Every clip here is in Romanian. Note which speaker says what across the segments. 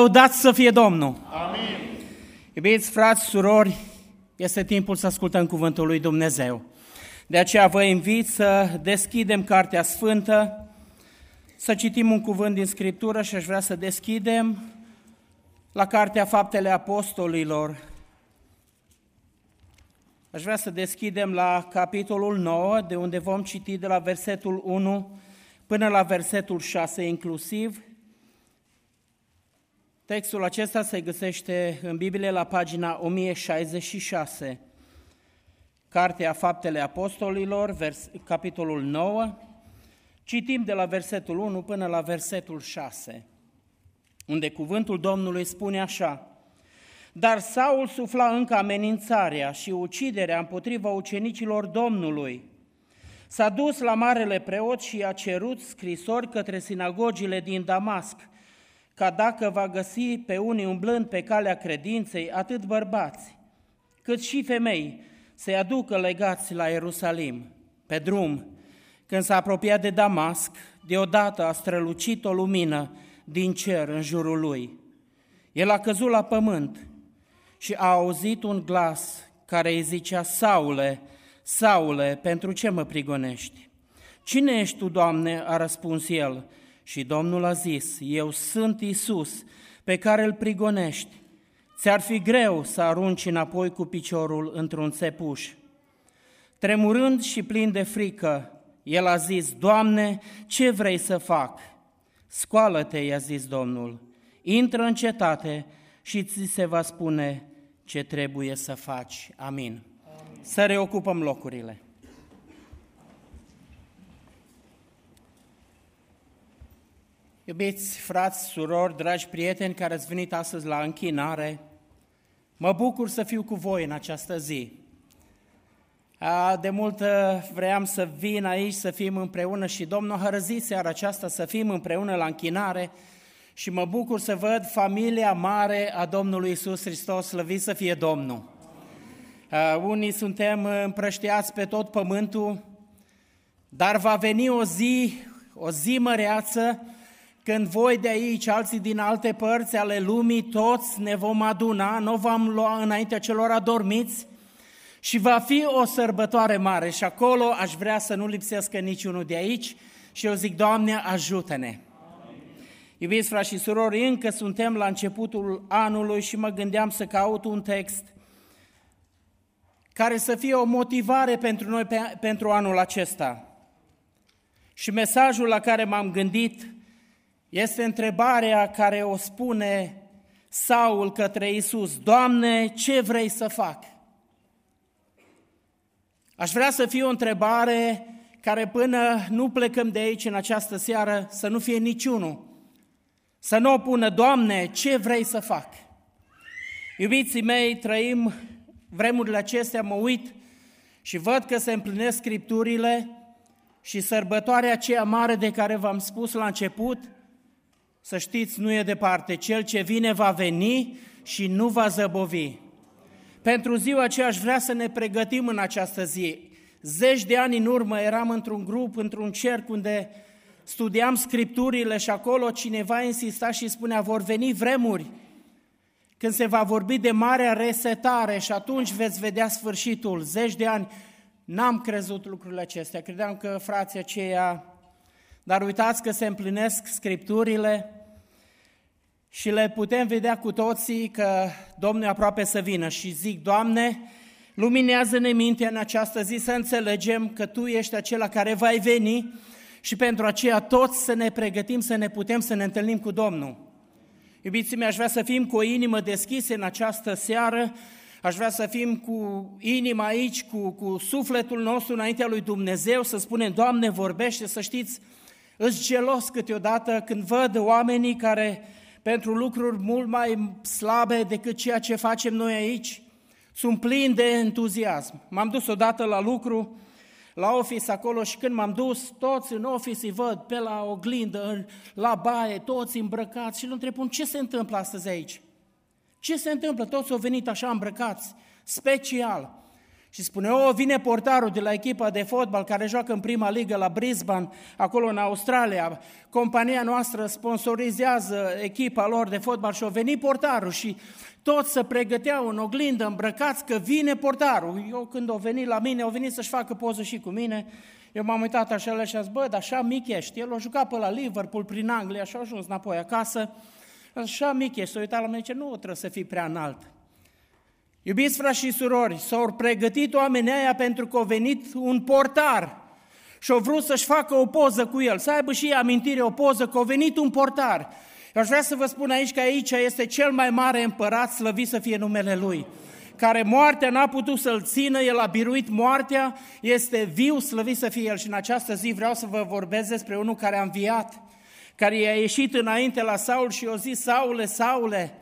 Speaker 1: Lăudați să fie Domnul! Amin! Iubiți frați, surori, este timpul să ascultăm cuvântul lui Dumnezeu. De aceea vă invit să deschidem Cartea Sfântă, să citim un cuvânt din Scriptură și aș vrea să deschidem la Cartea Faptele Apostolilor. Aș vrea să deschidem la capitolul 9, de unde vom citi de la versetul 1 până la versetul 6 inclusiv. Textul acesta se găsește în Biblie la pagina 1066. Cartea Faptele Apostolilor, vers, capitolul 9, citim de la versetul 1 până la versetul 6, unde cuvântul Domnului spune așa, Dar Saul sufla încă amenințarea și uciderea împotriva ucenicilor Domnului. S-a dus la marele preot și a cerut scrisori către sinagogile din Damasc, ca dacă va găsi pe unii umblând pe calea credinței, atât bărbați, cât și femei, să-i aducă legați la Ierusalim. Pe drum, când s-a apropiat de Damasc, deodată a strălucit o lumină din cer în jurul lui. El a căzut la pământ și a auzit un glas care îi zicea, Saule, Saule, pentru ce mă prigonești? Cine ești tu, Doamne? a răspuns el. Și Domnul a zis, eu sunt Isus, pe care îl prigonești. Ți-ar fi greu să arunci înapoi cu piciorul într-un țepuș. Tremurând și plin de frică, el a zis, Doamne, ce vrei să fac? Scoală-te, i-a zis Domnul, intră în cetate și ți se va spune ce trebuie să faci. Amin. Amin. Să reocupăm locurile. Iubiți frați, surori, dragi prieteni care ați venit astăzi la închinare, mă bucur să fiu cu voi în această zi. De mult vreau să vin aici, să fim împreună și Domnul a hărăzit seara aceasta să fim împreună la închinare și mă bucur să văd familia mare a Domnului Isus Hristos, slăvit să fie Domnul. Unii suntem împrăștiați pe tot pământul, dar va veni o zi, o zi măreață, când voi de aici, alții din alte părți ale lumii, toți ne vom aduna, nu vom lua înaintea celor adormiți și va fi o sărbătoare mare și acolo aș vrea să nu lipsească niciunul de aici și eu zic, Doamne, ajută-ne! Iubiți frați și surori, încă suntem la începutul anului și mă gândeam să caut un text care să fie o motivare pentru noi pe, pentru anul acesta. Și mesajul la care m-am gândit este întrebarea care o spune Saul către Isus, Doamne, ce vrei să fac? Aș vrea să fie o întrebare care până nu plecăm de aici în această seară să nu fie niciunul. Să nu o pună, Doamne, ce vrei să fac? Iubiții mei, trăim vremurile acestea, mă uit și văd că se împlinesc scripturile și sărbătoarea aceea mare de care v-am spus la început – să știți, nu e departe, cel ce vine va veni și nu va zăbovi. Pentru ziua aceea aș vrea să ne pregătim în această zi. Zeci de ani în urmă eram într-un grup, într-un cerc unde studiam scripturile și acolo cineva insista și spunea, vor veni vremuri când se va vorbi de marea resetare și atunci veți vedea sfârșitul. Zeci de ani n-am crezut lucrurile acestea, credeam că frații aceia dar uitați că se împlinesc scripturile și le putem vedea cu toții că Domnul e aproape să vină și zic, Doamne, luminează-ne mintea în această zi să înțelegem că Tu ești acela care va veni și pentru aceea toți să ne pregătim să ne putem să ne întâlnim cu Domnul. Iubiții mei, aș vrea să fim cu o inimă deschisă în această seară, aș vrea să fim cu inima aici, cu, cu sufletul nostru înaintea lui Dumnezeu, să spunem, Doamne, vorbește, să știți, Îs gelos câteodată când văd oamenii care, pentru lucruri mult mai slabe decât ceea ce facem noi aici, sunt plini de entuziasm. M-am dus odată la lucru, la office acolo și când m-am dus, toți în office îi văd pe la oglindă, la baie, toți îmbrăcați și îl întreb, ce se întâmplă astăzi aici? Ce se întâmplă? Toți au venit așa îmbrăcați, special. Și spune, o, vine portarul de la echipa de fotbal care joacă în prima ligă la Brisbane, acolo în Australia. Compania noastră sponsorizează echipa lor de fotbal și a venit portarul și toți se pregăteau în oglindă, îmbrăcați că vine portarul. Eu când au venit la mine, au venit să-și facă poză și cu mine. Eu m-am uitat așa și am zis, bă, dar așa mic ești. El a jucat pe la Liverpool, prin Anglia și a ajuns înapoi acasă. Așa mic ești. S-a uitat la mine și nu trebuie să fii prea înalt. Iubiți frați și surori, s-au pregătit oamenii aia pentru că a venit un portar și au vrut să-și facă o poză cu el, să aibă și amintire o poză că a venit un portar. Eu aș vrea să vă spun aici că aici este cel mai mare împărat, slăvit să fie numele Lui, care moartea n-a putut să-l țină, el a biruit moartea, este viu, slăvit să fie El. Și în această zi vreau să vă vorbesc despre unul care a înviat, care i-a ieșit înainte la Saul și i-a zis, Saule, Saule,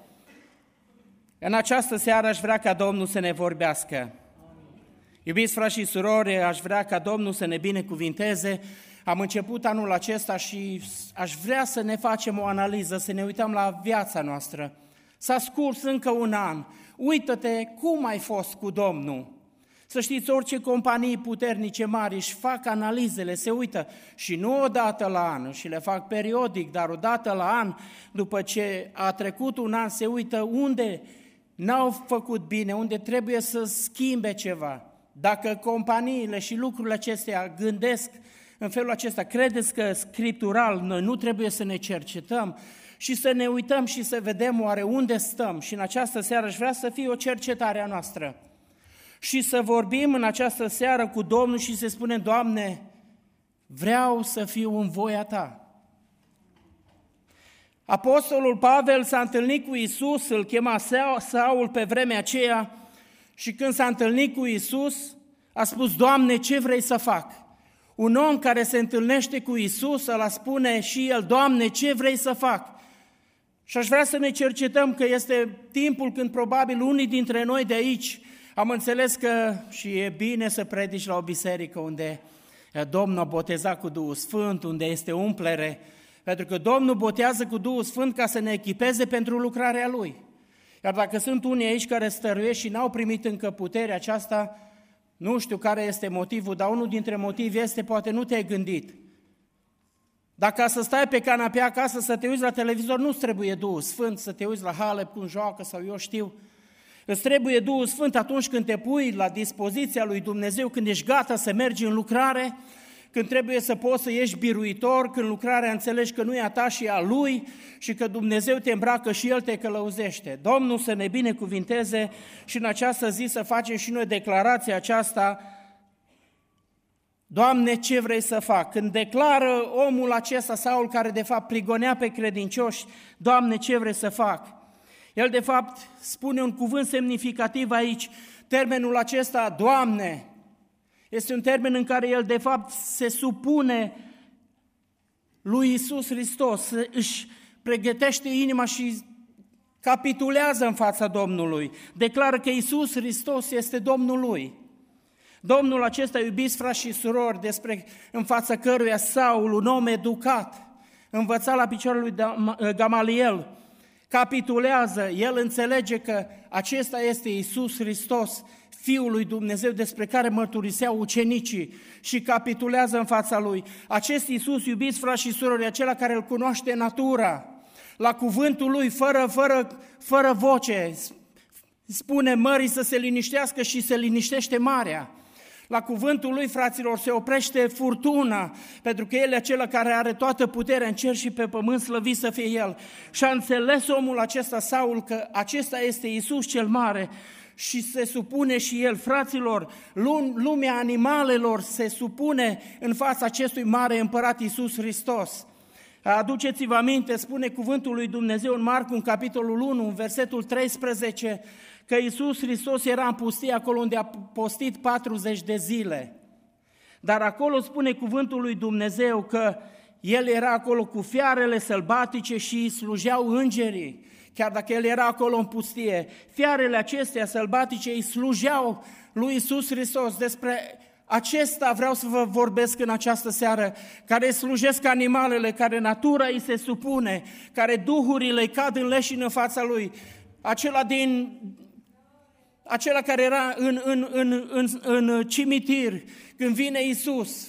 Speaker 1: în această seară aș vrea ca Domnul să ne vorbească. Iubiți frați și surori, aș vrea ca Domnul să ne binecuvinteze. Am început anul acesta și aș vrea să ne facem o analiză, să ne uităm la viața noastră. S-a scurs încă un an. Uită-te cum ai fost cu Domnul. Să știți, orice companii puternice mari își fac analizele, se uită și nu odată la an, și le fac periodic, dar odată la an, după ce a trecut un an, se uită unde n-au făcut bine, unde trebuie să schimbe ceva. Dacă companiile și lucrurile acestea gândesc în felul acesta, credeți că scriptural noi nu trebuie să ne cercetăm și să ne uităm și să vedem oare unde stăm și în această seară aș vrea să fie o cercetare a noastră și să vorbim în această seară cu Domnul și să spunem, Doamne, vreau să fiu în voia Ta. Apostolul Pavel s-a întâlnit cu Isus, îl chema Saul pe vremea aceea și când s-a întâlnit cu Isus, a spus, Doamne, ce vrei să fac? Un om care se întâlnește cu Isus, îl spune și el, Doamne, ce vrei să fac? Și aș vrea să ne cercetăm că este timpul când probabil unii dintre noi de aici am înțeles că și e bine să predici la o biserică unde Domnul a botezat cu Duhul Sfânt, unde este umplere, pentru că Domnul botează cu Duhul Sfânt ca să ne echipeze pentru lucrarea Lui. Iar dacă sunt unii aici care stăruiesc și n-au primit încă puterea aceasta, nu știu care este motivul, dar unul dintre motive este poate nu te-ai gândit. Dacă să stai pe canapea acasă să te uiți la televizor, nu trebuie Duhul Sfânt să te uiți la Halep cum joacă sau eu știu. Îți trebuie Duhul Sfânt atunci când te pui la dispoziția lui Dumnezeu, când ești gata să mergi în lucrare, când trebuie să poți să ieși biruitor, când lucrarea înțelegi că nu e a ta și a Lui și că Dumnezeu te îmbracă și El te călăuzește. Domnul să ne binecuvinteze și în această zi să facem și noi declarația aceasta Doamne, ce vrei să fac? Când declară omul acesta, Saul, care de fapt prigonea pe credincioși, Doamne, ce vrei să fac? El de fapt spune un cuvânt semnificativ aici, termenul acesta, Doamne, este un termen în care el de fapt se supune lui Isus Hristos, își pregătește inima și capitulează în fața Domnului, declară că Isus Hristos este Domnul lui. Domnul acesta, iubiți frați și surori, despre în fața căruia Saul, un om educat, învăța la piciorul lui Gamaliel, capitulează, el înțelege că acesta este Isus Hristos, Fiul lui Dumnezeu despre care mărturiseau ucenicii și capitulează în fața lui. Acest Iisus, iubiți frați și surori, acela care îl cunoaște natura, la cuvântul lui, fără, fără, fără voce, spune mării să se liniștească și se liniștește marea. La cuvântul lui, fraților, se oprește furtuna, pentru că El e acela care are toată puterea în cer și pe pământ, slăvit să fie El. Și a înțeles omul acesta, Saul, că acesta este Isus cel mare și se supune și el, fraților, lumea animalelor se supune în fața acestui mare împărat Iisus Hristos. Aduceți-vă aminte, spune cuvântul lui Dumnezeu în Marcu, în capitolul 1, în versetul 13, că Iisus Hristos era în pustie acolo unde a postit 40 de zile. Dar acolo spune cuvântul lui Dumnezeu că el era acolo cu fiarele sălbatice și slujeau îngerii chiar dacă el era acolo în pustie, fiarele acestea sălbatice îi slujeau lui Isus Hristos. Despre acesta vreau să vă vorbesc în această seară, care slujesc animalele, care natura îi se supune, care duhurile îi cad în leșin în fața lui. Acela din acela care era în, în, în, în, în cimitir, când vine Isus,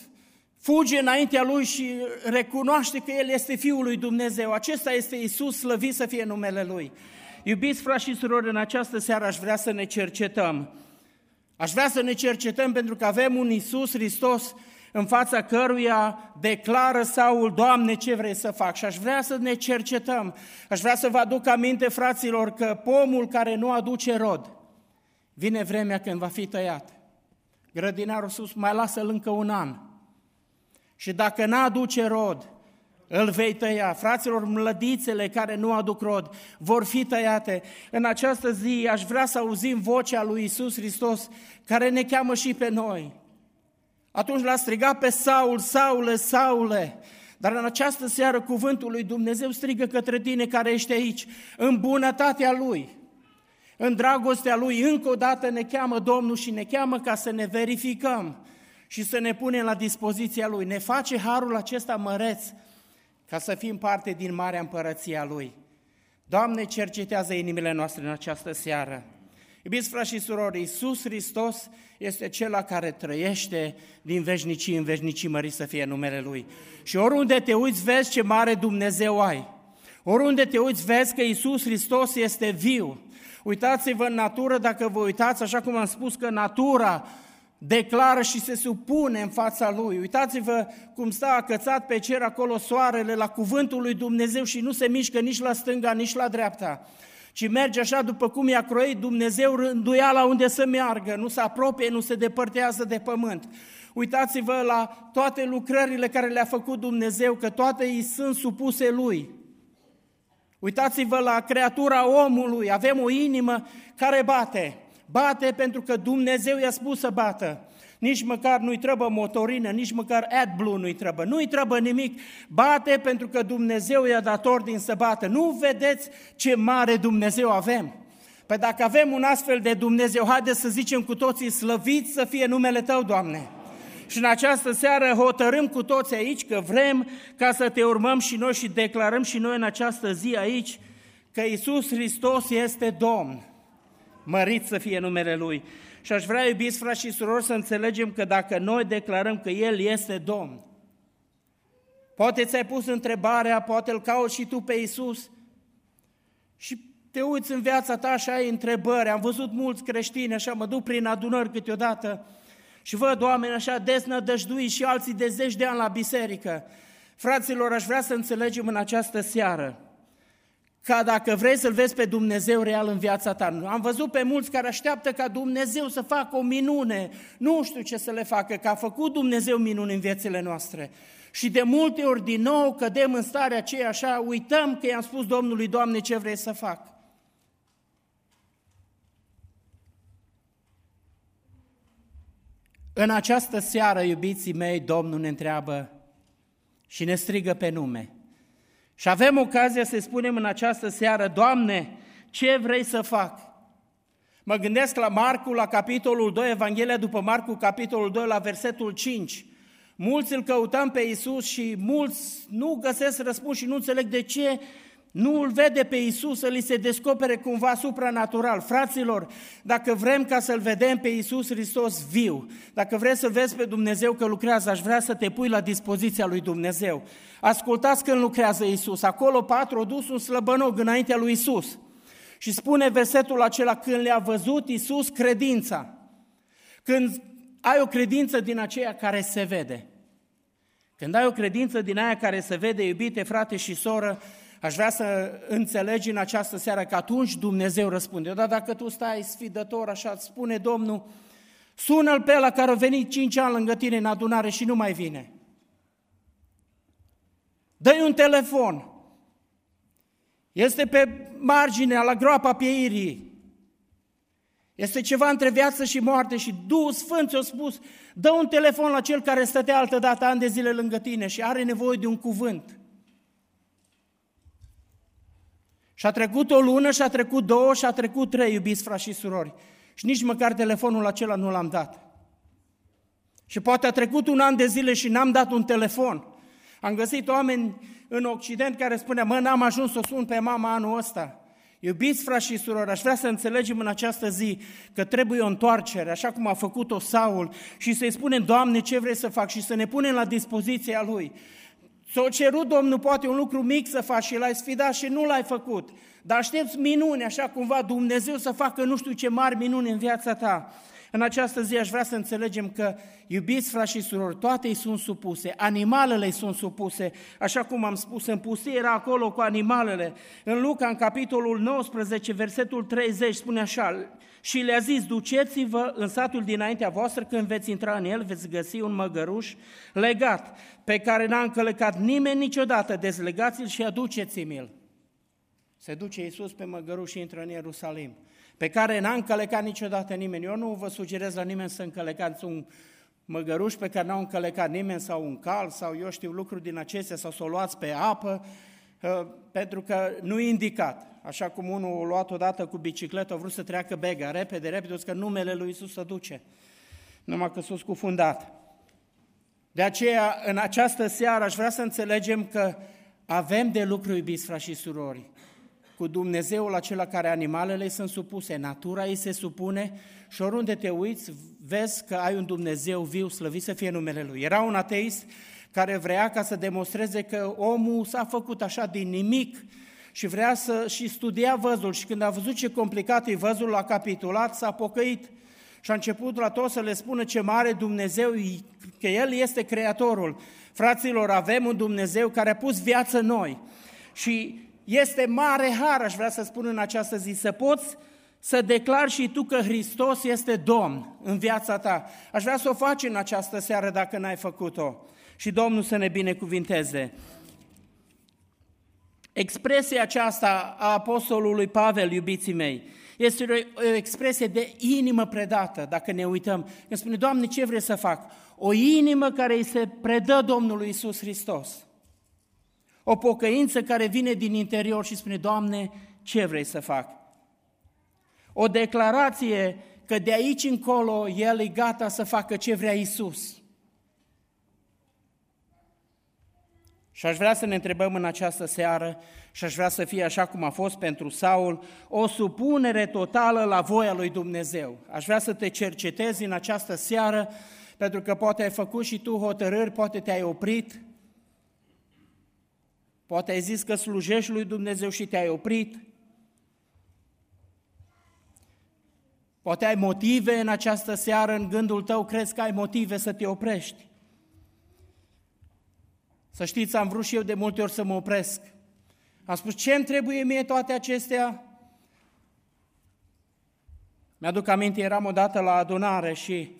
Speaker 1: fuge înaintea lui și recunoaște că El este Fiul lui Dumnezeu. Acesta este Isus, slăvit să fie numele Lui. Iubiți frați și surori, în această seară aș vrea să ne cercetăm. Aș vrea să ne cercetăm pentru că avem un Isus Hristos în fața căruia declară Saul, Doamne, ce vrei să fac? Și aș vrea să ne cercetăm. Aș vrea să vă aduc aminte, fraților, că pomul care nu aduce rod, vine vremea când va fi tăiat. Grădinarul sus mai lasă-l încă un an. Și dacă n-aduce rod, îl vei tăia. Fraților, mlădițele care nu aduc rod vor fi tăiate. În această zi aș vrea să auzim vocea lui Isus Hristos care ne cheamă și pe noi. Atunci l-a strigat pe Saul, Saule, Saule, dar în această seară cuvântul lui Dumnezeu strigă către tine care ești aici, în bunătatea Lui, în dragostea Lui. Încă o dată ne cheamă Domnul și ne cheamă ca să ne verificăm și să ne punem la dispoziția Lui. Ne face harul acesta măreț ca să fim parte din Marea Împărăția Lui. Doamne, cercetează inimile noastre în această seară. Iubiți frați și surori, Iisus Hristos este Cel care trăiește din veșnicii în veșnicii mări să fie numele Lui. Și oriunde te uiți, vezi ce mare Dumnezeu ai. Oriunde te uiți, vezi că Iisus Hristos este viu. Uitați-vă în natură, dacă vă uitați, așa cum am spus că natura declară și se supune în fața Lui. Uitați-vă cum stă acățat pe cer acolo soarele la cuvântul lui Dumnezeu și nu se mișcă nici la stânga, nici la dreapta ci merge așa după cum i-a croit Dumnezeu la unde să meargă, nu se apropie, nu se depărtează de pământ. Uitați-vă la toate lucrările care le-a făcut Dumnezeu, că toate îi sunt supuse Lui. Uitați-vă la creatura omului, avem o inimă care bate. Bate pentru că Dumnezeu i-a spus să bată. Nici măcar nu-i trebuie motorină, nici măcar AdBlue nu-i trebuie. Nu-i trebuie nimic. Bate pentru că Dumnezeu i-a dat ordin să bată. Nu vedeți ce mare Dumnezeu avem? Păi dacă avem un astfel de Dumnezeu, haideți să zicem cu toții, slăvit să fie numele Tău, Doamne! Și în această seară hotărâm cu toți aici că vrem ca să Te urmăm și noi și declarăm și noi în această zi aici că Isus Hristos este Domn. Mărit să fie numele Lui. Și aș vrea, iubiți frați și surori, să înțelegem că dacă noi declarăm că El este Domn, poate ți-ai pus întrebarea, poate îl cauți și tu pe Isus și te uiți în viața ta și ai întrebări. Am văzut mulți creștini, așa mă duc prin adunări câteodată și văd oameni așa deznădăjduiți și alții de zeci de ani la biserică. Fraților, aș vrea să înțelegem în această seară ca dacă vrei să-L vezi pe Dumnezeu real în viața ta. Am văzut pe mulți care așteaptă ca Dumnezeu să facă o minune. Nu știu ce să le facă, că a făcut Dumnezeu minuni în viețile noastre. Și de multe ori din nou cădem în starea aceea așa, uităm că i-am spus Domnului, Doamne, ce vrei să fac. În această seară, iubiții mei, Domnul ne întreabă și ne strigă pe nume – și avem ocazia să spunem în această seară, Doamne, ce vrei să fac? Mă gândesc la Marcu, la capitolul 2, Evanghelia după Marcu, capitolul 2, la versetul 5. Mulți îl căutăm pe Isus și mulți nu găsesc răspuns și nu înțeleg de ce nu îl vede pe Isus să li se descopere cumva supranatural. Fraților, dacă vrem ca să-L vedem pe Isus Hristos viu, dacă vreți să vezi pe Dumnezeu că lucrează, aș vrea să te pui la dispoziția lui Dumnezeu. Ascultați când lucrează Isus. Acolo patru dus un slăbănog înaintea lui Isus. Și spune versetul acela, când le-a văzut Isus credința. Când ai o credință din aceea care se vede. Când ai o credință din aia care se vede, iubite frate și soră, Aș vrea să înțelegi în această seară că atunci Dumnezeu răspunde. Dar dacă tu stai sfidător așa, îți spune Domnul, sună-l pe ăla care a venit cinci ani lângă tine în adunare și nu mai vine. dă un telefon. Este pe marginea, la groapa pieirii. Este ceva între viață și moarte și Duhul Sfânt ți-a spus, dă un telefon la cel care stătea altă dată ani de zile lângă tine și are nevoie de un cuvânt. Și a trecut o lună, și a trecut două, și a trecut trei, iubiți frați și surori. Și nici măcar telefonul acela nu l-am dat. Și poate a trecut un an de zile și n-am dat un telefon. Am găsit oameni în Occident care spunea, mă, n-am ajuns să o sun pe mama anul ăsta. Iubiți frați și surori, aș vrea să înțelegem în această zi că trebuie o întoarcere, așa cum a făcut-o Saul, și să-i spunem, Doamne, ce vrei să fac și să ne punem la dispoziția Lui. S-a cerut Domnul poate un lucru mic să faci și l-ai sfidat și nu l-ai făcut. Dar aștepți minuni, așa cumva Dumnezeu să facă nu știu ce mari minuni în viața ta. În această zi aș vrea să înțelegem că, iubiți frați și surori, toate îi sunt supuse, animalele îi sunt supuse, așa cum am spus, în pustie era acolo cu animalele. În Luca, în capitolul 19, versetul 30, spune așa, și le-a zis, duceți-vă în satul dinaintea voastră, când veți intra în el, veți găsi un măgăruș legat, pe care n-a încălecat nimeni niciodată, dezlegați-l și aduceți-mi-l. Se duce Iisus pe măgăruș și intră în Ierusalim pe care n-a încălecat niciodată nimeni. Eu nu vă sugerez la nimeni să încălecați un măgăruș pe care n-au încălecat nimeni sau un cal sau eu știu lucruri din acestea sau să o luați pe apă, uh, pentru că nu e indicat. Așa cum unul a luat odată cu bicicletă, a vrut să treacă bega, repede, repede, că numele lui Isus se duce. Numai că s-a scufundat. De aceea, în această seară, aș vrea să înțelegem că avem de lucru, iubiți frați și surori cu Dumnezeul acela care animalele sunt supuse, natura ei se supune și oriunde te uiți, vezi că ai un Dumnezeu viu, slăvit să fie numele Lui. Era un ateist care vrea ca să demonstreze că omul s-a făcut așa din nimic și vrea să și studia văzul și când a văzut ce complicat e văzul, a capitulat, s-a pocăit și a început la tot să le spună ce mare Dumnezeu, că El este Creatorul. Fraților, avem un Dumnezeu care a pus viață în noi și este mare har, aș vrea să spun în această zi, să poți să declari și tu că Hristos este Domn în viața ta. Aș vrea să o faci în această seară dacă n-ai făcut-o. Și Domnul să ne binecuvinteze. Expresia aceasta a apostolului Pavel, iubiții mei, este o expresie de inimă predată, dacă ne uităm. Când spune, Doamne, ce vrei să fac? O inimă care îi se predă Domnului Isus Hristos. O pocăință care vine din interior și spune, Doamne, ce vrei să fac? O declarație că de aici încolo El e gata să facă ce vrea Isus. Și aș vrea să ne întrebăm în această seară și aș vrea să fie așa cum a fost pentru Saul, o supunere totală la voia lui Dumnezeu. Aș vrea să te cercetezi în această seară, pentru că poate ai făcut și tu hotărâri, poate te-ai oprit, Poate ai zis că slujești lui Dumnezeu și te-ai oprit. Poate ai motive în această seară, în gândul tău, crezi că ai motive să te oprești. Să știți, am vrut și eu de multe ori să mă opresc. Am spus, ce îmi trebuie mie toate acestea? Mi-aduc aminte, eram odată la adunare și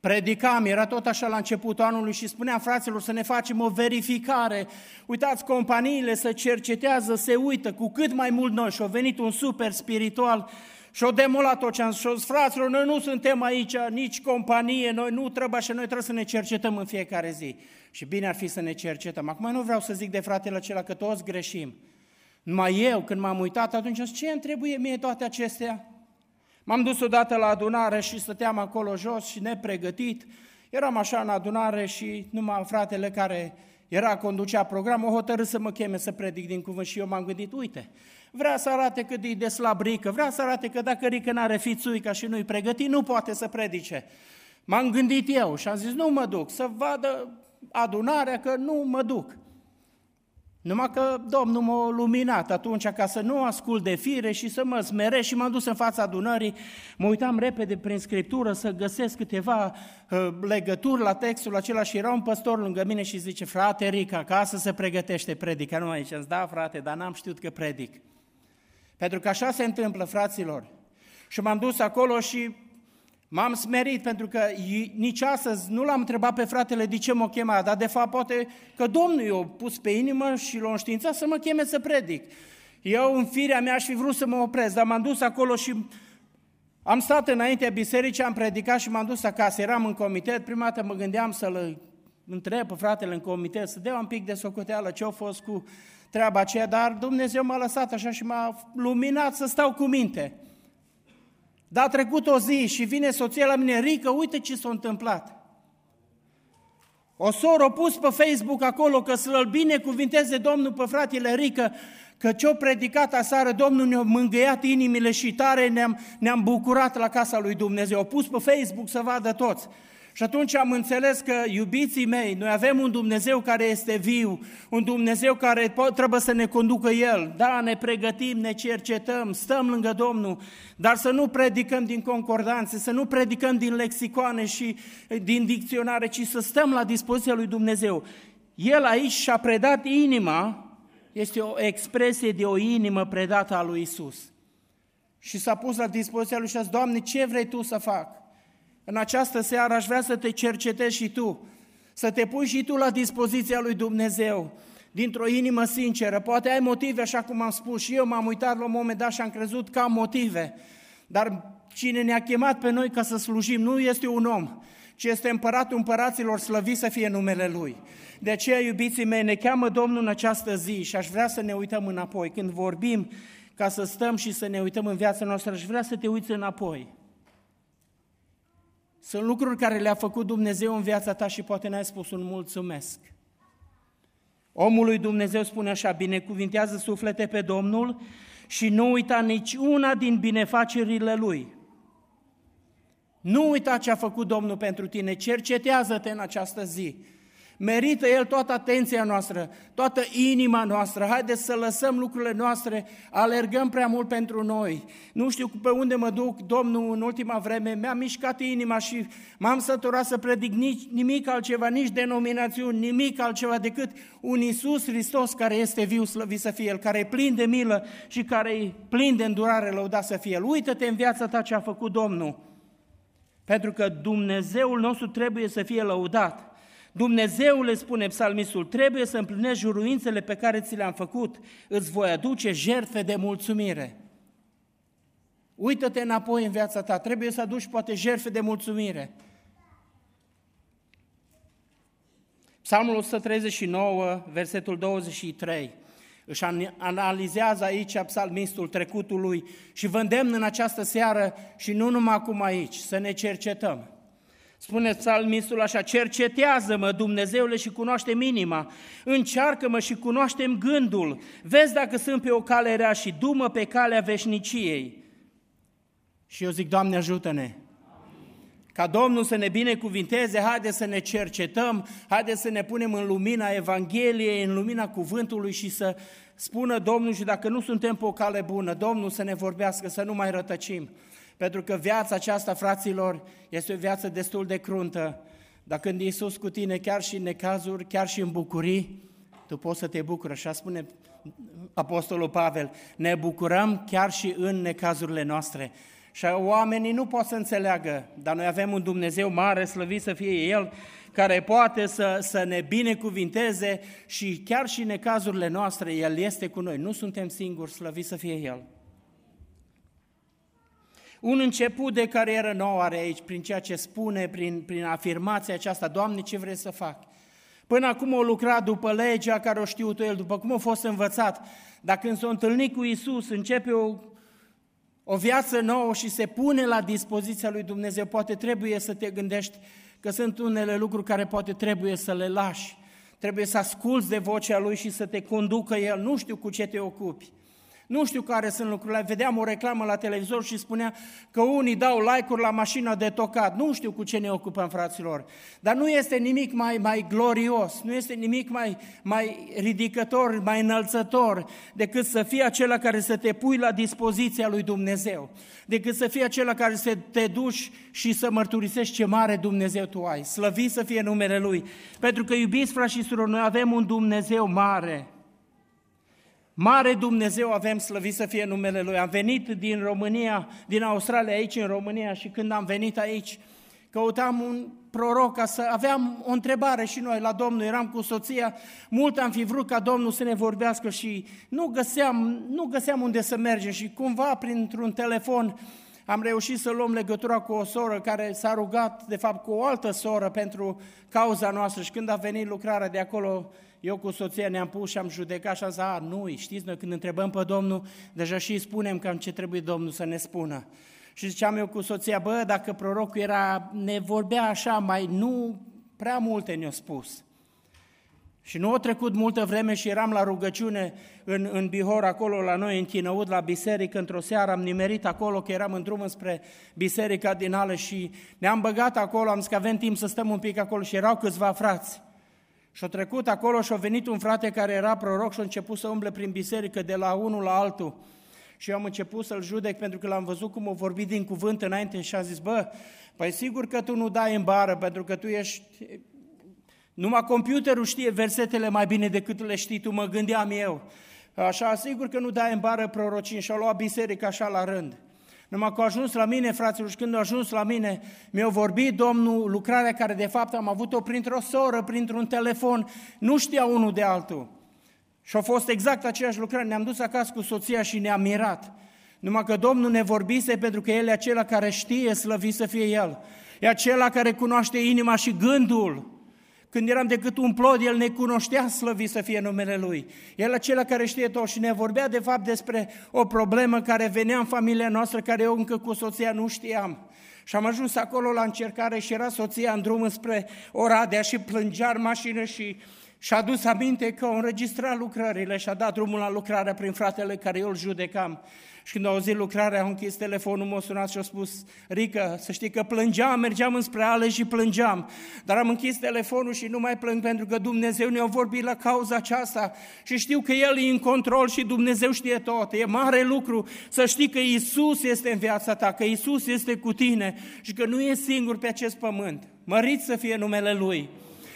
Speaker 1: Predicam, era tot așa la începutul anului și spuneam fraților să ne facem o verificare. Uitați, companiile se cercetează, se uită cu cât mai mult noi și a venit un super spiritual și au demolat tot ce am spus. Fraților, noi nu suntem aici, nici companie, noi nu trebuie și noi trebuie să ne cercetăm în fiecare zi. Și bine ar fi să ne cercetăm. Acum nu vreau să zic de fratele acela că toți greșim. Numai eu, când m-am uitat, atunci ce îmi trebuie mie toate acestea? M-am dus odată la adunare și stăteam acolo jos și nepregătit. Eram așa în adunare și numai fratele care era, conducea programul, o hotărât să mă cheme să predic din cuvânt și eu m-am gândit, uite, vrea să arate cât e de slab Rică, vrea să arate că dacă Rică n-are fițuica și nu-i pregătit, nu poate să predice. M-am gândit eu și am zis, nu mă duc, să vadă adunarea că nu mă duc. Numai că Domnul m-a luminat atunci ca să nu ascult de fire și să mă smeresc și m-am dus în fața adunării, mă uitam repede prin Scriptură să găsesc câteva uh, legături la textul acela și era un păstor lângă mine și zice, frate Rica, acasă se pregătește predica. Nu aici, îți da frate, dar n-am știut că predic. Pentru că așa se întâmplă, fraților. Și m-am dus acolo și M-am smerit pentru că nici astăzi nu l-am întrebat pe fratele de ce mă chema, dar de fapt poate că Domnul i-a pus pe inimă și l-a înștiințat să mă cheme să predic. Eu în firea mea aș fi vrut să mă opresc, dar m-am dus acolo și am stat înaintea bisericii, am predicat și m-am dus acasă. Eram în comitet, prima dată mă gândeam să-l întreb pe fratele în comitet, să dea un pic de socoteală ce a fost cu treaba aceea, dar Dumnezeu m-a lăsat așa și m-a luminat să stau cu minte. Dar a trecut o zi și vine soția la mine, Rică, uite ce s-a întâmplat. O soră a pus pe Facebook acolo că să-l binecuvinteze Domnul pe fratele Rică, Că ce-o predicat aseară, Domnul ne-a mângâiat inimile și tare ne-am, ne-am bucurat la casa lui Dumnezeu. Au pus pe Facebook să vadă toți. Și atunci am înțeles că, iubiții mei, noi avem un Dumnezeu care este viu, un Dumnezeu care trebuie să ne conducă El. Da, ne pregătim, ne cercetăm, stăm lângă Domnul, dar să nu predicăm din concordanțe, să nu predicăm din lexicoane și din dicționare, ci să stăm la dispoziția lui Dumnezeu. El aici și-a predat inima, este o expresie de o inimă predată a lui Isus. Și s-a pus la dispoziția lui și a zis, Doamne, ce vrei Tu să fac? În această seară aș vrea să te cercetezi și tu, să te pui și tu la dispoziția lui Dumnezeu, dintr-o inimă sinceră. Poate ai motive, așa cum am spus, și eu m-am uitat la un moment dat și am crezut că am motive. Dar cine ne-a chemat pe noi ca să slujim nu este un om, ci este împăratul împăraților, slăvit să fie numele Lui. De aceea, iubiții mei, ne cheamă Domnul în această zi și aș vrea să ne uităm înapoi. Când vorbim ca să stăm și să ne uităm în viața noastră, aș vrea să te uiți înapoi. Sunt lucruri care le-a făcut Dumnezeu în viața ta și poate n-ai spus un mulțumesc. Omul lui Dumnezeu spune așa, binecuvintează suflete pe Domnul și nu uita nici una din binefacerile Lui. Nu uita ce a făcut Domnul pentru tine, cercetează-te în această zi. Merită El toată atenția noastră, toată inima noastră. Haideți să lăsăm lucrurile noastre, alergăm prea mult pentru noi. Nu știu pe unde mă duc, Domnul, în ultima vreme, mi-a mișcat inima și m-am săturat să predic nici, nimic altceva, nici denominațiuni, nimic altceva decât un Iisus Hristos care este viu, slăvit să fie El, care e plin de milă și care e plin de îndurare, lăudat să fie El. Uită-te în viața ta ce a făcut Domnul. Pentru că Dumnezeul nostru trebuie să fie lăudat. Dumnezeu le spune psalmistul, trebuie să împlinești juruințele pe care ți le-am făcut, îți voi aduce jertfe de mulțumire. Uită-te înapoi în viața ta, trebuie să aduci poate jertfe de mulțumire. Psalmul 139, versetul 23, își analizează aici psalmistul trecutului și vă îndemn în această seară și nu numai acum aici, să ne cercetăm. Spune psalmistul așa, cercetează-mă, Dumnezeule, și cunoaște minima, încearcă-mă și cunoaștem gândul, vezi dacă sunt pe o cale rea și dumă pe calea veșniciei. Și eu zic, Doamne, ajută-ne! Ca Domnul să ne binecuvinteze, haide să ne cercetăm, haide să ne punem în lumina Evangheliei, în lumina cuvântului și să spună Domnul și dacă nu suntem pe o cale bună, Domnul să ne vorbească, să nu mai rătăcim. Pentru că viața aceasta, fraților, este o viață destul de cruntă. Dar când Iisus cu tine, chiar și în necazuri, chiar și în bucurii, tu poți să te bucuri. Așa spune Apostolul Pavel, ne bucurăm chiar și în necazurile noastre. Și oamenii nu pot să înțeleagă, dar noi avem un Dumnezeu mare, slăvit să fie El, care poate să, să ne binecuvinteze și chiar și în necazurile noastre El este cu noi. Nu suntem singuri, slăvit să fie El. Un început de carieră nouă are aici, prin ceea ce spune, prin, prin afirmația aceasta, Doamne, ce vreți să fac? Până acum o lucrat după legea care o știut el, după cum a fost învățat, dar când s-a întâlnit cu Isus, începe o, o viață nouă și se pune la dispoziția lui Dumnezeu, poate trebuie să te gândești că sunt unele lucruri care poate trebuie să le lași, trebuie să asculți de vocea Lui și să te conducă El, nu știu cu ce te ocupi. Nu știu care sunt lucrurile. Vedeam o reclamă la televizor și spunea că unii dau like-uri la mașina de tocat. Nu știu cu ce ne ocupăm, fraților. Dar nu este nimic mai, mai glorios, nu este nimic mai, mai ridicător, mai înălțător decât să fie acela care să te pui la dispoziția lui Dumnezeu. Decât să fie acela care să te duci și să mărturisești ce mare Dumnezeu tu ai. Slăvit să fie numele Lui. Pentru că, iubiți frați și surori, noi avem un Dumnezeu mare. Mare Dumnezeu avem, slăvit să fie numele Lui. Am venit din România, din Australia aici în România și când am venit aici, căutam un proroc ca să aveam o întrebare și noi la Domnul, eram cu soția, mult am fi vrut ca Domnul să ne vorbească și nu găseam, nu găseam unde să mergem. Și cumva printr-un telefon am reușit să luăm legătura cu o soră care s-a rugat, de fapt, cu o altă soră pentru cauza noastră. Și când a venit lucrarea de acolo, eu cu soția ne-am pus și am judecat și am zis, a, nu, știți, noi când întrebăm pe Domnul, deja și îi spunem cam ce trebuie Domnul să ne spună. Și ziceam eu cu soția, bă, dacă prorocul era, ne vorbea așa, mai nu prea multe ne-a spus. Și nu a trecut multă vreme și eram la rugăciune în, în Bihor, acolo la noi, în Chinăud, la biserică, într-o seară am nimerit acolo, că eram în drum spre biserica din ală și ne-am băgat acolo, am zis că avem timp să stăm un pic acolo și erau câțiva frați. Și-a trecut acolo și a venit un frate care era proroc și a început să umble prin biserică de la unul la altul. Și eu am început să-l judec pentru că l-am văzut cum a vorbit din cuvânt înainte și a zis, bă, păi sigur că tu nu dai în bară pentru că tu ești numai computerul știe versetele mai bine decât le știi tu, mă gândeam eu. Așa, sigur că nu dai în bară prorocin și a luat biserica așa la rând. Numai că a ajuns la mine, fraților, și când a ajuns la mine, mi-a vorbit Domnul lucrarea care de fapt am avut-o printr-o soră, printr-un telefon, nu știa unul de altul. Și a fost exact aceeași lucrare, ne-am dus acasă cu soția și ne-am mirat. Numai că Domnul ne vorbise pentru că El e acela care știe slăvi să fie El. E acela care cunoaște inima și gândul. Când eram decât un plod, El ne cunoștea slăvi să fie numele Lui. El acela care știe tot și ne vorbea de fapt despre o problemă care venea în familia noastră, care eu încă cu soția nu știam. Și am ajuns acolo la încercare și era soția în drum spre Oradea și plângea în mașină și și-a adus aminte că au înregistrat lucrările și a dat drumul la lucrarea prin fratele care eu îl judecam. Și când au auzit lucrarea, au închis telefonul, m-a sunat și a spus, Rică, să știi că plângeam, mergeam înspre ale și plângeam, dar am închis telefonul și nu mai plâng pentru că Dumnezeu ne-a vorbit la cauza aceasta și știu că El e în control și Dumnezeu știe tot. E mare lucru să știi că Isus este în viața ta, că Isus este cu tine și că nu e singur pe acest pământ. Mărit să fie numele Lui.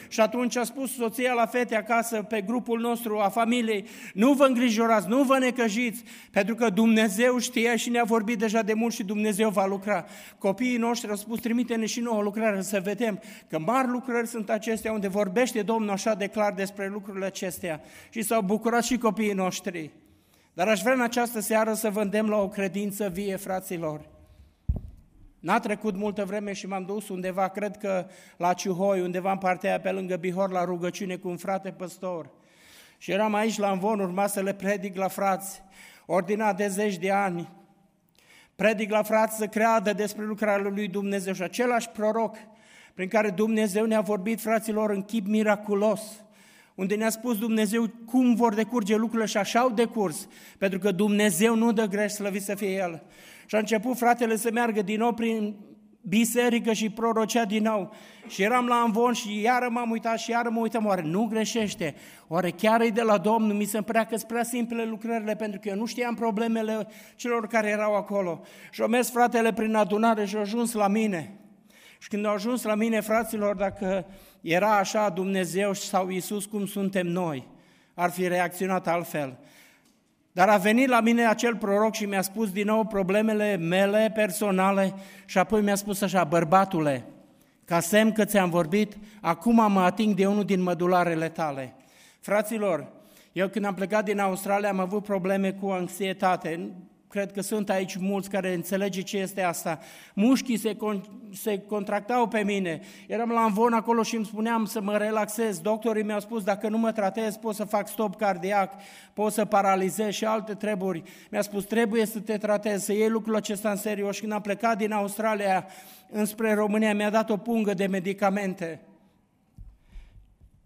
Speaker 1: Și atunci a spus soția la fete acasă, pe grupul nostru, a familiei, nu vă îngrijorați, nu vă necăjiți, pentru că Dumnezeu știa și ne-a vorbit deja de mult și Dumnezeu va lucra. Copiii noștri au spus, trimite-ne și nouă lucrare să vedem că mari lucrări sunt acestea unde vorbește Domnul așa de clar despre lucrurile acestea. Și s-au bucurat și copiii noștri. Dar aș vrea în această seară să vă îndemn la o credință vie, fraților. N-a trecut multă vreme și m-am dus undeva, cred că la Ciuhoi, undeva în partea aia pe lângă Bihor, la rugăciune cu un frate păstor. Și eram aici la învon, urma să le predic la frați, ordinat de zeci de ani. Predic la frați să creadă despre lucrarea lui Dumnezeu și același proroc prin care Dumnezeu ne-a vorbit fraților în chip miraculos, unde ne-a spus Dumnezeu cum vor decurge lucrurile și așa au decurs, pentru că Dumnezeu nu dă greș, slăvit să fie El. Și a început fratele să meargă din nou prin biserică și prorocea din nou. Și eram la învon și iară m-am uitat și iară mă uitam, oare nu greșește? Oare chiar e de la Domnul? Mi se părea că prea simple lucrările, pentru că eu nu știam problemele celor care erau acolo. Și au mers fratele prin adunare și au ajuns la mine. Și când au ajuns la mine, fraților, dacă era așa Dumnezeu sau Isus cum suntem noi, ar fi reacționat altfel. Dar a venit la mine acel proroc și mi-a spus din nou problemele mele personale și apoi mi-a spus așa, bărbatule, ca semn că ți-am vorbit, acum mă ating de unul din mădularele tale. Fraților, eu când am plecat din Australia am avut probleme cu anxietate cred că sunt aici mulți care înțelege ce este asta. Mușchii se, con- se contractau pe mine. Eram la învon acolo și îmi spuneam să mă relaxez. Doctorii mi-au spus, dacă nu mă tratez, pot să fac stop cardiac, pot să paralizez și alte treburi. Mi-a spus, trebuie să te tratezi, să iei lucrul acesta în serios. Și când am plecat din Australia înspre România, mi-a dat o pungă de medicamente.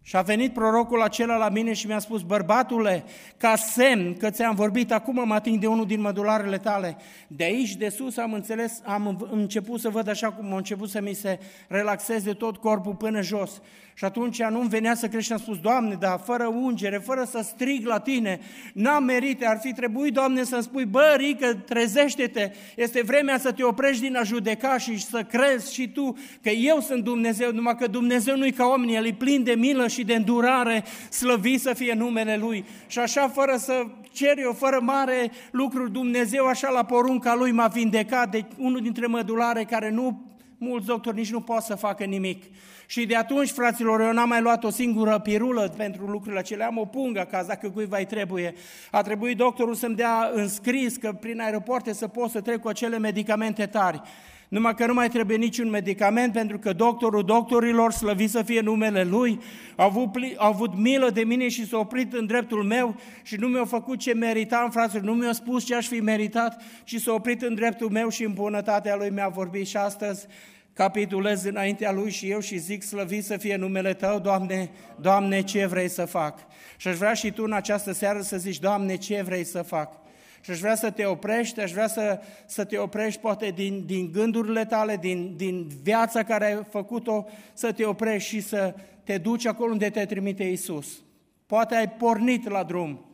Speaker 1: Și a venit prorocul acela la mine și mi-a spus, bărbatule, ca semn că ți-am vorbit, acum mă ating de unul din mădularele tale. De aici, de sus, am înțeles, am început să văd așa cum a început să mi se relaxeze tot corpul până jos. Și atunci nu-mi venea să crește, am spus, Doamne, dar fără ungere, fără să strig la Tine, n-am merite, ar fi trebuit, Doamne, să-mi spui, bă, Rică, trezește-te, este vremea să te oprești din a judeca și să crezi și tu că eu sunt Dumnezeu, numai că Dumnezeu nu-i ca oamenii, El e plin de milă și de îndurare, slăvi să fie numele Lui. Și așa, fără să cer eu, fără mare lucruri, Dumnezeu așa la porunca Lui m-a vindecat de unul dintre mădulare care nu mulți doctori nici nu pot să facă nimic. Și de atunci, fraților, eu n-am mai luat o singură pirulă pentru lucrurile acelea, am o pungă acasă, dacă cuiva îi trebuie. A trebuit doctorul să-mi dea înscris că prin aeroporte să pot să trec cu acele medicamente tari. Numai că nu mai trebuie niciun medicament, pentru că doctorul doctorilor, slăvit să fie numele lui, a avut, a avut milă de mine și s-a oprit în dreptul meu și nu mi-a făcut ce meritam, fraților, nu mi-a spus ce aș fi meritat, și s-a oprit în dreptul meu și în bunătatea lui mi-a vorbit și astăzi capitulez înaintea Lui și eu și zic, slăvit să fie numele Tău, Doamne, Doamne, ce vrei să fac? Și aș vrea și Tu în această seară să zici, Doamne, ce vrei să fac? Și aș vrea să te oprești, aș vrea să, să te oprești poate din, din gândurile tale, din, din viața care ai făcut-o, să te oprești și să te duci acolo unde te trimite Isus. Poate ai pornit la drum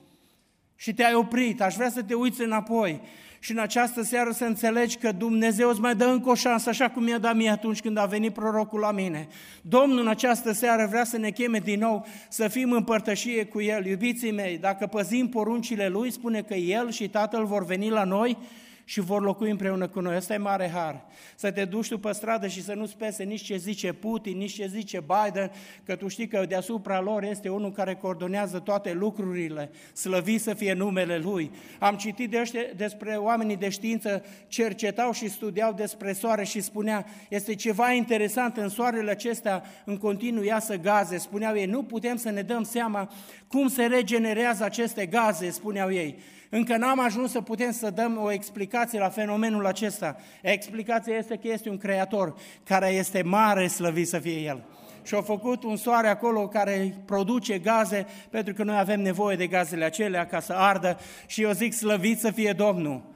Speaker 1: și te-ai oprit, aș vrea să te uiți înapoi și în această seară să înțelegi că Dumnezeu îți mai dă încă o șansă, așa cum mi-a dat mie atunci când a venit prorocul la mine. Domnul în această seară vrea să ne cheme din nou să fim în părtășie cu El. Iubiții mei, dacă păzim poruncile Lui, spune că El și Tatăl vor veni la noi și vor locui împreună cu noi. Asta e mare har. Să te duci tu pe stradă și să nu-ți pese nici ce zice Putin, nici ce zice Biden, că tu știi că deasupra lor este unul care coordonează toate lucrurile. Slăvi să fie numele Lui. Am citit de ăștia, despre oamenii de știință, cercetau și studiau despre soare și spunea, este ceva interesant în soarele acestea, în continuu iasă gaze. Spuneau ei, nu putem să ne dăm seama cum se regenerează aceste gaze, spuneau ei. Încă n-am ajuns să putem să dăm o explicație la fenomenul acesta. Explicația este că este un creator care este mare, slăvit să fie El. Și au făcut un soare acolo care produce gaze, pentru că noi avem nevoie de gazele acelea ca să ardă și eu zic slăvit să fie Domnul.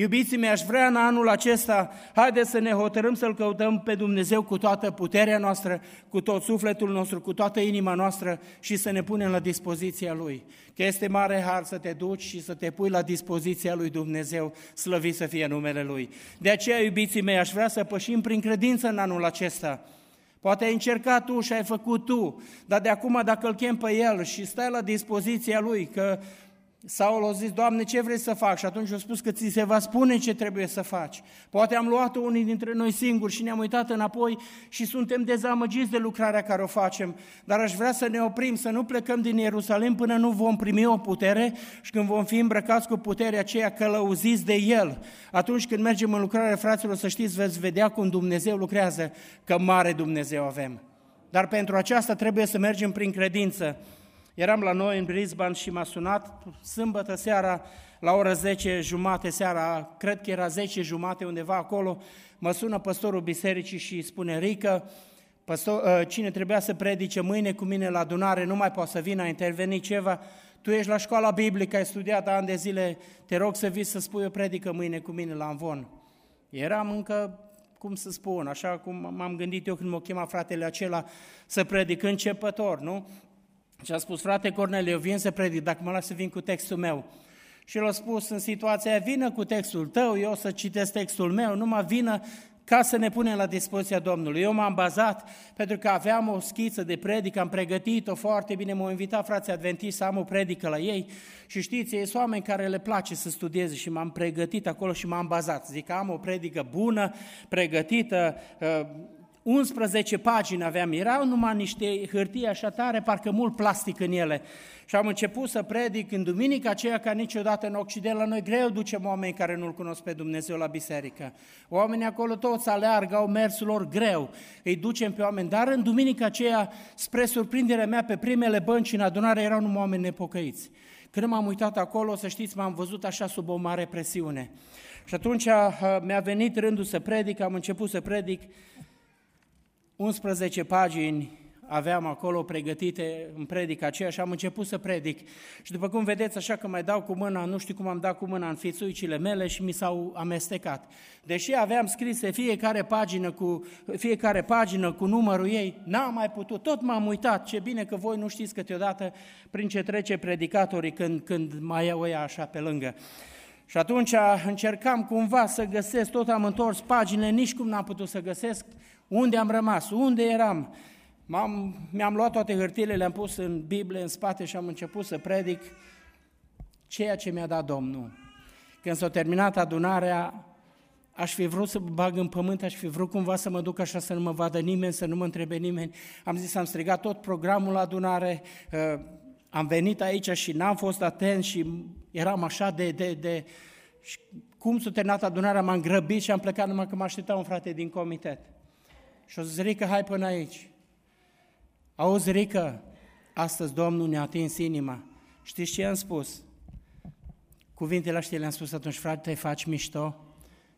Speaker 1: Iubiții mei, aș vrea în anul acesta, haideți să ne hotărâm să-L căutăm pe Dumnezeu cu toată puterea noastră, cu tot sufletul nostru, cu toată inima noastră și să ne punem la dispoziția Lui. Că este mare har să te duci și să te pui la dispoziția Lui Dumnezeu, slăvit să fie numele Lui. De aceea, iubiții mei, aș vrea să pășim prin credință în anul acesta. Poate ai încercat tu și ai făcut tu, dar de acum dacă îl chem pe el și stai la dispoziția lui, că Saul a zis, Doamne, ce vrei să fac? Și atunci a spus că ți se va spune ce trebuie să faci. Poate am luat-o unii dintre noi singuri și ne-am uitat înapoi și suntem dezamăgiți de lucrarea care o facem. Dar aș vrea să ne oprim, să nu plecăm din Ierusalim până nu vom primi o putere și când vom fi îmbrăcați cu puterea aceea călăuziți de El. Atunci când mergem în lucrare, fraților, să știți, veți vedea cum Dumnezeu lucrează, că mare Dumnezeu avem. Dar pentru aceasta trebuie să mergem prin credință. Eram la noi în Brisbane și m-a sunat sâmbătă seara la ora 10 jumate seara, cred că era 10 jumate undeva acolo, mă sună păstorul bisericii și spune, Rică, păstor, ă, cine trebuia să predice mâine cu mine la adunare, nu mai poate să vină, a intervenit ceva, tu ești la școala biblică, ai studiat ani de zile, te rog să vii să spui o predică mâine cu mine la Anvon. Eram încă, cum să spun, așa cum m-am gândit eu când m-a chemat fratele acela să predic începător, nu? Și a spus, frate Corneliu, eu vin să predic, dacă mă las să vin cu textul meu. Și el a spus, în situația aia, vină cu textul tău, eu o să citesc textul meu, numai vină ca să ne punem la dispoziția Domnului. Eu m-am bazat pentru că aveam o schiță de predică, am pregătit-o foarte bine, m-au invitat frații adventiști să am o predică la ei și știți, ei sunt oameni care le place să studieze și m-am pregătit acolo și m-am bazat. Zic, am o predică bună, pregătită, uh, 11 pagini aveam, erau numai niște hârtii așa tare, parcă mult plastic în ele. Și am început să predic în duminica aceea ca niciodată în Occident. La noi greu ducem oameni care nu-L cunosc pe Dumnezeu la biserică. Oamenii acolo toți aleargă, au mersul lor greu, îi ducem pe oameni. Dar în duminica aceea, spre surprinderea mea, pe primele bănci în adunare erau numai oameni nepocăiți. Când m-am uitat acolo, să știți, m-am văzut așa sub o mare presiune. Și atunci uh, mi-a venit rândul să predic, am început să predic 11 pagini aveam acolo pregătite în predica aceea și am început să predic. Și după cum vedeți, așa că mai dau cu mâna, nu știu cum am dat cu mâna în fițuicile mele și mi s-au amestecat. Deși aveam scrise fiecare pagină cu, fiecare pagină cu numărul ei, n-am mai putut, tot m-am uitat. Ce bine că voi nu știți câteodată prin ce trece predicatorii când, când mai iau ea așa pe lângă. Și atunci încercam cumva să găsesc, tot am întors paginile, nici cum n-am putut să găsesc unde am rămas, unde eram. M-am, mi-am luat toate hârtiile, le-am pus în Biblie, în spate și am început să predic ceea ce mi-a dat Domnul. Când s-a terminat adunarea, aș fi vrut să bag în pământ, aș fi vrut cumva să mă duc așa să nu mă vadă nimeni, să nu mă întrebe nimeni. Am zis, am strigat tot programul la adunare, uh, am venit aici și n-am fost atent și eram așa de... de, de și cum s-a terminat adunarea, m-am grăbit și am plecat numai că mă aștepta un frate din comitet. Și o zis, Rică, hai până aici. Auzi, Rică, astăzi Domnul ne-a atins inima. Știți ce am spus? Cuvintele astea le-am spus atunci, frate, te faci mișto?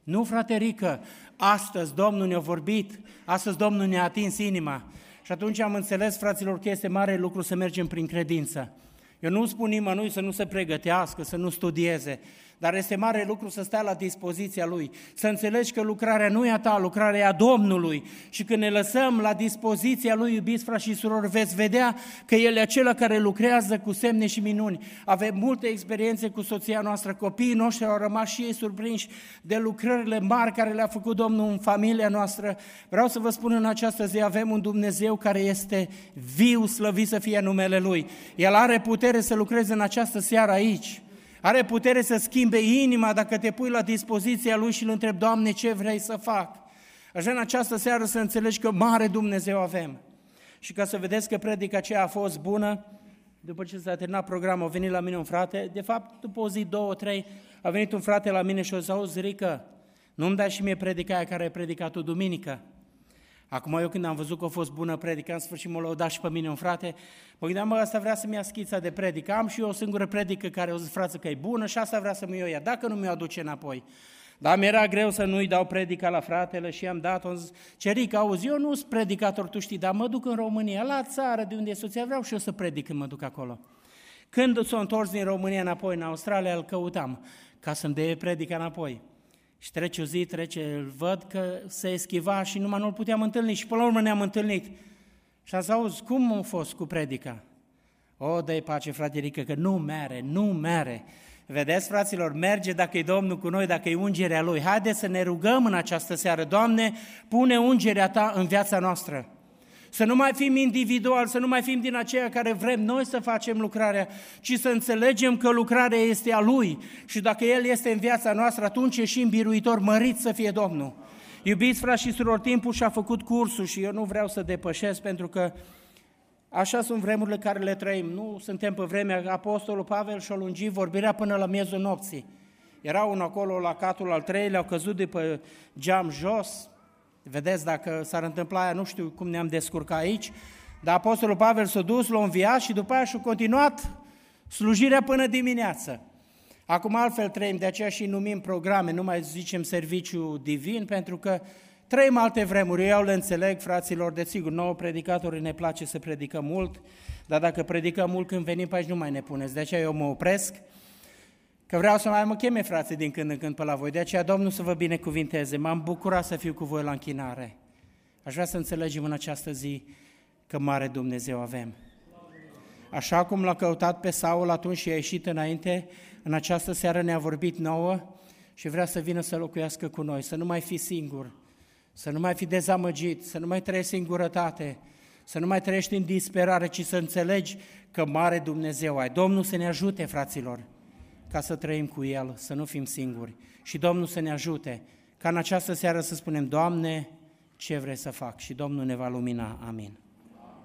Speaker 1: Nu, fraterică, astăzi Domnul ne-a vorbit, astăzi Domnul ne-a atins inima. Și atunci am înțeles, fraților, că este mare lucru să mergem prin credință. Eu nu spun nimănui să nu se pregătească, să nu studieze, dar este mare lucru să stea la dispoziția Lui, să înțelegi că lucrarea nu e a ta, lucrarea e a Domnului și când ne lăsăm la dispoziția Lui, iubiți frați și surori, veți vedea că El e acela care lucrează cu semne și minuni. Avem multe experiențe cu soția noastră, copiii noștri au rămas și ei surprinși de lucrările mari care le-a făcut Domnul în familia noastră. Vreau să vă spun în această zi, avem un Dumnezeu care este viu, slăvit să fie numele Lui. El are putere să lucreze în această seară aici. Are putere să schimbe inima dacă te pui la dispoziția Lui și îl întrebi, Doamne, ce vrei să fac? Aș vrea în această seară să înțelegi că mare Dumnezeu avem. Și ca să vedeți că predica aceea a fost bună, după ce s-a terminat programul, a venit la mine un frate, de fapt, după o zi, două, trei, a venit un frate la mine și o zis, auzi, Rică, nu-mi dai și mie predica aia care ai predicat tu duminică? Acum eu când am văzut că a fost bună predică, în sfârșit mă lăuda și pe mine un frate, mă gândeam, mă, asta vrea să-mi ia schița de predică, am și eu o singură predică care o zis, frate, că e bună și asta vrea să-mi o ia, dacă nu mi-o aduce înapoi. Dar mi-era greu să nu-i dau predica la fratele și am dat-o, zis, Ceric, auzi, eu nu sunt predicator, tu știi, dar mă duc în România, la țară de unde e soția, vreau și eu să predic când mă duc acolo. Când s-a întors din România înapoi în Australia, îl căutam ca să-mi dea predica înapoi. Și trece o zi, trece, îl văd că se eschiva și numai nu-l puteam întâlni. Și până la urmă ne-am întâlnit. Și am zis, auzi, cum a fost cu predica? O, dă pace, fraterică, că nu mere, nu mere. Vedeți, fraților, merge dacă e Domnul cu noi, dacă e ungerea Lui. Haideți să ne rugăm în această seară. Doamne, pune ungerea Ta în viața noastră să nu mai fim individual, să nu mai fim din aceia care vrem noi să facem lucrarea, ci să înțelegem că lucrarea este a Lui și dacă El este în viața noastră, atunci e și în biruitor mărit să fie Domnul. Iubiți frați și surori, timpul și-a făcut cursul și eu nu vreau să depășesc pentru că așa sunt vremurile care le trăim. Nu suntem pe vremea Apostolul Pavel și-a lungit vorbirea până la miezul nopții. Era un acolo la catul al treilea, au căzut de pe geam jos, Vedeți, dacă s-ar întâmpla aia, nu știu cum ne-am descurcat aici, dar Apostolul Pavel s-a dus, l-a înviat și după aia și-a continuat slujirea până dimineață. Acum altfel trăim, de aceea și numim programe, nu mai zicem serviciu divin, pentru că trăim alte vremuri. Eu le înțeleg, fraților, de sigur, nouă predicatorii ne place să predicăm mult, dar dacă predicăm mult când venim pe aici nu mai ne puneți. De aceea eu mă opresc că vreau să mai mă cheme frații din când în când pe la voi. De aceea Domnul să vă binecuvinteze. M-am bucurat să fiu cu voi la închinare. Aș vrea să înțelegem în această zi că mare Dumnezeu avem. Așa cum l-a căutat pe Saul atunci și a ieșit înainte, în această seară ne-a vorbit nouă și vrea să vină să locuiască cu noi, să nu mai fi singur, să nu mai fi dezamăgit, să nu mai trăiești singurătate, să nu mai trăiești în disperare, ci să înțelegi că mare Dumnezeu ai. Domnul să ne ajute, fraților! Ca să trăim cu El, să nu fim singuri. Și Domnul să ne ajute ca în această seară să spunem, Doamne, ce vrei să fac? Și Domnul ne va lumina. Amin.